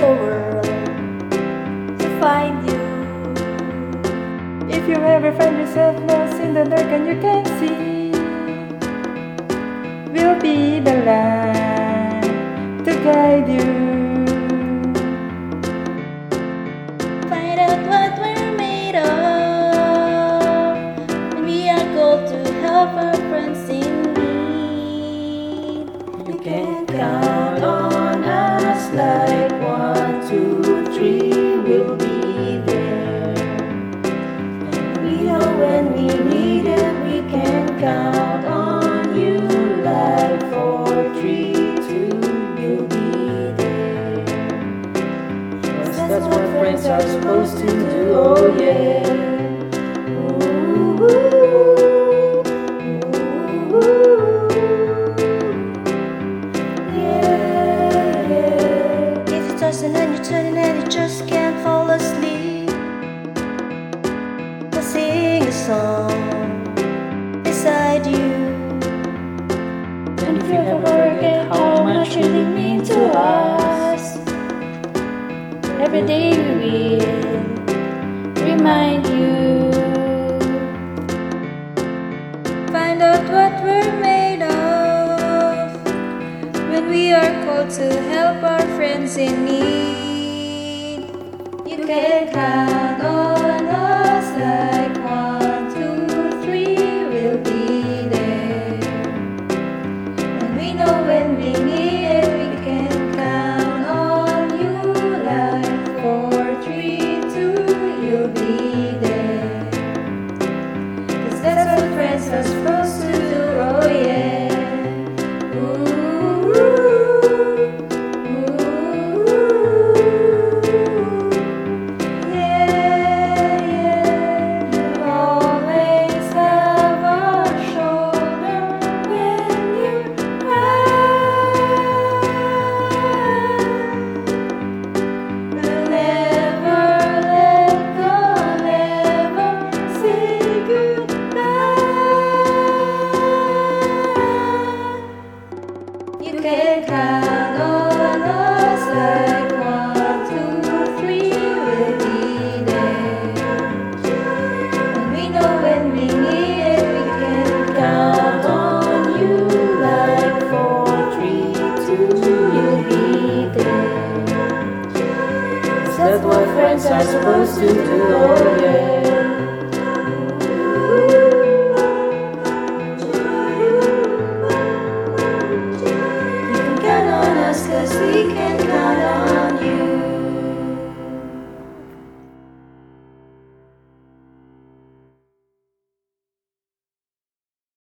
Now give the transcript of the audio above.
the world to find you. If you ever find yourself lost in the dark and you can't see, we'll be the light to guide you. Find out what we're made of. And we are called to help our friends in need. You can count that's what friends are supposed to do, oh yeah. Ooh, ooh, ooh. Yeah, yeah. If you're tossing and you're turning and you just can't fall asleep, I'll sing a song beside you. And if you ever forget how Every day we will remind you. Find out what we're made of when we are called to help our friends in need. You can count on us like one, two, three, we'll be there. And we know when we need friends are supposed to do? Oh yeah. You can count on us 'cause we can